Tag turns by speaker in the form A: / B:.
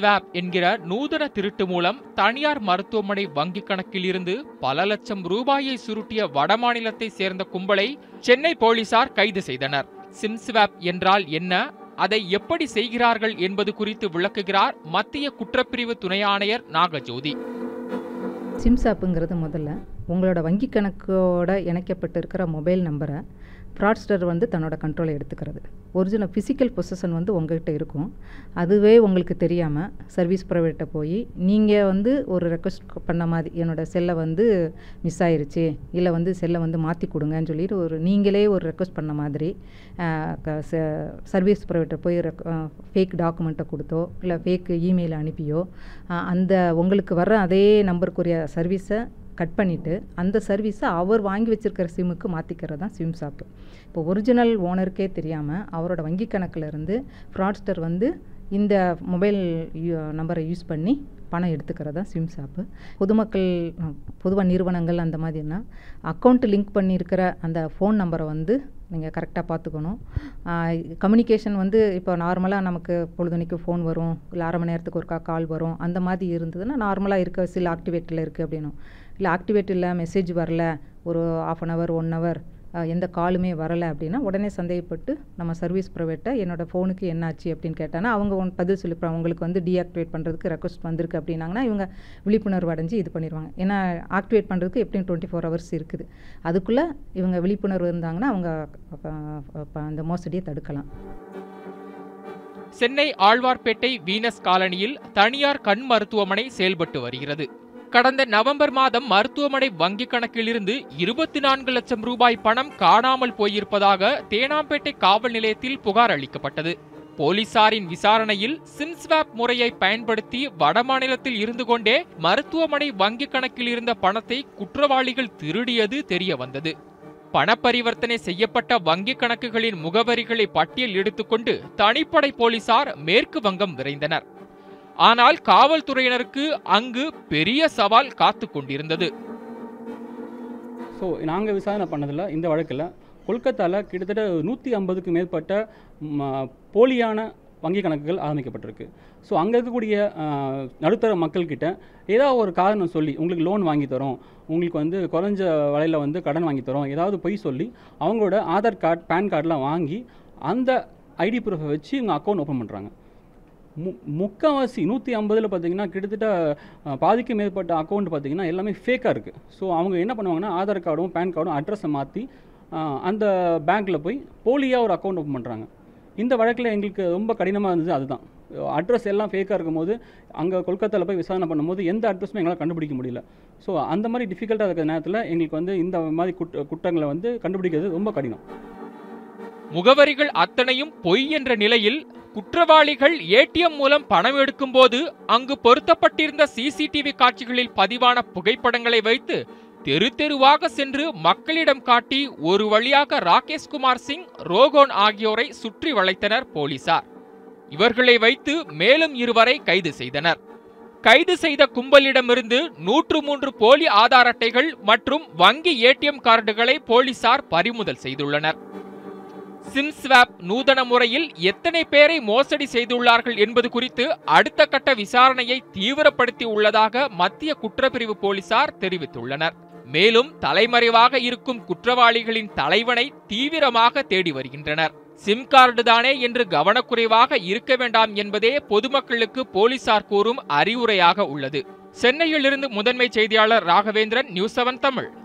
A: Swap என்கிற நூதன திருட்டு மூலம் தனியார் மருத்துவமனை வங்கிக் கணக்கில் இருந்து பல லட்சம் ரூபாயை சுருட்டிய வடமாநிலத்தை சேர்ந்த கும்பலை சென்னை போலீசார் கைது செய்தனர். சிம்ஸ்வாப் என்றால் என்ன? அதை எப்படி செய்கிறார்கள் என்பது குறித்து விளக்குகிறார் மத்திய குற்றப்பிரிவு துணை ஆணையர் நாகஜோதி.
B: சிம்ஸ் ஆப்புங்கிறது முதல்ல. உங்களோட வங்கி கணக்கோட இணைக்கப்பட்டிருக்கிற மொபைல் நம்பரை ஃப்ராட்ஸ்டர் வந்து தன்னோட கண்ட்ரோலை எடுத்துக்கிறது. ஒரிஜினல் ஃபிசிக்கல் பொசஷன் வந்து உங்ககிட்ட இருக்கும். அதுவே உங்களுக்கு தெரியாமல் சர்வீஸ் ப்ரொவைட்டை போய் நீங்கள் வந்து ஒரு ரெக்வஸ்ட் பண்ண மாதிரி என்னோடய செல்லை வந்து மிஸ் ஆயிடுச்சு இல்லை வந்து செல்லை வந்து மாற்றி கொடுங்கன்னு சொல்லிட்டு ஒரு நீங்களே ஒரு ரெக்வஸ்ட் பண்ண மாதிரி சர்வீஸ் ப்ரொவைட்டர் போய் ஃபேக் டாக்குமெண்ட்டை கொடுத்தோ இல்லை ஃபேக் இமெயில் அனுப்பியோ அந்த உங்களுக்கு வர்ற அதே நம்பருக்குரிய சர்வீஸை கட் பண்ணிவிட்டு அந்த சர்வீஸை அவர் வாங்கி வச்சுருக்கிற சிம்முக்கு மாற்றிக்கிறது தான் சிம் ஷாப்பு இப்போ ஒரிஜினல் ஓனருக்கே தெரியாமல் அவரோட வங்கி கணக்கில் இருந்து ஃப்ராட்ஸ்டர் வந்து இந்த மொபைல் நம்பரை யூஸ் பண்ணி பணம் எடுத்துக்கிறதா சிம் ஷாப்பு. பொதுமக்கள் பொதுவாக நிறுவனங்கள் அந்த மாதிரினா அக்கௌண்ட் லிங்க் பண்ணியிருக்கிற அந்த ஃபோன் நம்பரை வந்து நீங்கள் கரெக்டாக பார்த்துக்கணும் கம்யூனிகேஷன் வந்து இப்போ நார்மலாக நமக்கு பொழுதுனைக்கு ஃபோன் வரும் இல்லை அரை மணி நேரத்துக்கு ஒருக்கா கால் வரும் அந்த மாதிரி இருந்ததுன்னா நார்மலாக இருக்க சில ஆக்டிவேட்டில் இருக்குது அப்படின்னும். இல்லை ஆக்டிவேட் இல்லை மெசேஜ் வரல ஒரு half an hour one hour எந்த காலுமே வரலை அப்படின்னா உடனே சந்தேகப்பட்டு நம்ம சர்வீஸ் ப்ரொவைட்டை என்னோட ஃபோனுக்கு என்னாச்சு அப்படின்னு கேட்டாங்கன்னா அவங்க ஒன் பதில் சொல்லிப்பாங்க உங்களுக்கு வந்து டீஆக்டிவேட் பண்ணுறதுக்கு ரெக்வஸ்ட் வந்திருக்கு அப்படின்னாங்கன்னா இவங்க விழிப்புணர்வு அடைஞ்சு இது பண்ணிடுவாங்க. ஏன்னா ஆக்டிவேட் பண்ணுறதுக்கு எப்படியும் டுவெண்ட்டி ஃபோர் ஹவர்ஸ் இருக்குது. அதுக்குள்ளே இவங்க விழிப்புணர்வு இருந்தாங்கன்னா அவங்க அந்த மோசடியை தடுக்கலாம்.
A: சென்னை ஆழ்வார்பேட்டை வீனஸ் காலனியில் தனியார் கண் மருத்துவமனை செயல்பட்டு வருகிறது. கடந்த நவம்பர் மாதம் மருத்துவமனை வங்கிக் கணக்கிலிருந்து இருபத்தி நான்கு லட்சம் ரூபாய் பணம் காணாமல் போயிருப்பதாக தேனாம்பேட்டை காவல் நிலையத்தில் புகார் அளிக்கப்பட்டது. போலீசாரின் விசாரணையில் சிம்ஸ்வாப் முறையை பயன்படுத்தி வடமாநிலத்தில் இருந்து கொண்டே மருத்துவமனை வங்கிக் கணக்கில் இருந்த பணத்தை குற்றவாளிகள் திருடியது தெரிய வந்தது பணப்பரிவர்த்தனை செய்யப்பட்ட வங்கிக் கணக்குகளின் முகவரிகளை பட்டியல் எடுத்துக்கொண்டு தனிப்படை போலீசார் மேற்கு வங்கம் விரைந்தனர். ஆனால் காவல்துறையினருக்கு அங்கு பெரிய சவால் காத்து கொண்டிருந்தது.
C: ஸோ நாங்கள் விசாரணை பண்ணதில் இந்த வழக்கில் கொல்கத்தாவில் கிட்டத்தட்ட நூற்றி ஐம்பதுக்கு மேற்பட்ட ம, போலியான வங்கி கணக்குகள் ஆரம்பிக்கப்பட்டிருக்கு. ஸோ அங்கே இருக்கக்கூடிய நடுத்தர மக்கள்கிட்ட ஏதாவது ஒரு காரணம் சொல்லி உங்களுக்கு லோன் வாங்கி தரோம். உங்களுக்கு வந்து குறைஞ்ச விலையில் வந்து கடன் வாங்கி தரோம். ஏதாவது பொய் சொல்லி அவங்களோட ஆதார் கார்டு பேன் கார்டெலாம் வாங்கி அந்த ஐடி ப்ரூஃபை வச்சு இவங்க அக்கௌண்ட் ஓப்பன் பண்ணுறாங்க மு முக்கால்வாசி நூற்றி ஐம்பதில் பார்த்தீங்கன்னா கிட்டத்தட்ட பாதிக்கும் பாதிக்கு மேற்பட்ட அக்கௌண்ட் பார்த்தீங்கன்னா எல்லாமே ஃபேக்காக இருக்குது ஸோ அவங்க என்ன பண்ணுவாங்கன்னா ஆதார் கார்டும் பேன் கார்டும் அட்ரஸை மாற்றி அந்த பேங்க்கில் போய் போலியாக ஒரு அக்கௌண்ட் ஓப்பன் பண்ணுறாங்க இந்த வழக்கில் எங்களுக்கு ரொம்ப கடினமாக இருந்தது அதுதான். அட்ரஸ் எல்லாம் ஃபேக்காக இருக்கும்போது அங்கே கொல்கத்தாவில் போய் விசாரணை பண்ணும்போது எந்த அட்ரஸுமே எங்களால் கண்டுபிடிக்க முடியல. ஸோ அந்த மாதிரி டிஃபிகல்ட்டாக இருக்கிற நேரத்தில் எங்களுக்கு வந்து இந்த மாதிரி குற்ற குற்றங்களை வந்து கண்டுபிடிக்கிறது ரொம்ப கடினம்.
A: முகவரிகள் அத்தனையும் பொய் என்ற நிலையில் குற்றவாளிகள் ஏடிஎம் மூலம் பணம் எடுக்கும்போது அங்கு பொருத்தப்பட்டிருந்த சிசிடிவி காட்சிகளில் பதிவான புகைப்படங்களை வைத்து தெரு தெருவாக சென்று மக்களிடம் காட்டி ஒரு வழியாக ராகேஷ்குமார் சிங் ரோகோன் ஆகியோரை சுற்றி வளைத்தனர் போலீசார். இவர்களை வைத்து மேலும் இருவரை கைது செய்தனர். கைது செய்த கும்பலிடமிருந்து நூற்று மூன்று போலி ஆதார் அட்டைகள் மற்றும் வங்கி ஏடிஎம் கார்டுகளை போலீசார் பறிமுதல் செய்துள்ளனர். சிம்ஸ்வாப் நூதன முறையில் எத்தனை பேரை மோசடி செய்துள்ளார்கள் என்பது குறித்து அடுத்த கட்ட விசாரணையை தீவிரப்படுத்தி உள்ளதாக மத்திய குற்றப்பிரிவு போலீசார் தெரிவித்துள்ளனர். மேலும் தலைமறைவாக இருக்கும் குற்றவாளிகளின் தலைவனை தீவிரமாக தேடி வருகின்றனர். சிம் கார்டு தானே என்று கவனக்குறைவாக இருக்க வேண்டாம் என்பதே பொதுமக்களுக்கு போலீசார் கூறும் அறிவுரையாக உள்ளது. சென்னையிலிருந்து முதன்மை செய்தியாளர் ராகவேந்திரன் நியூஸ் செவன் தமிழ்.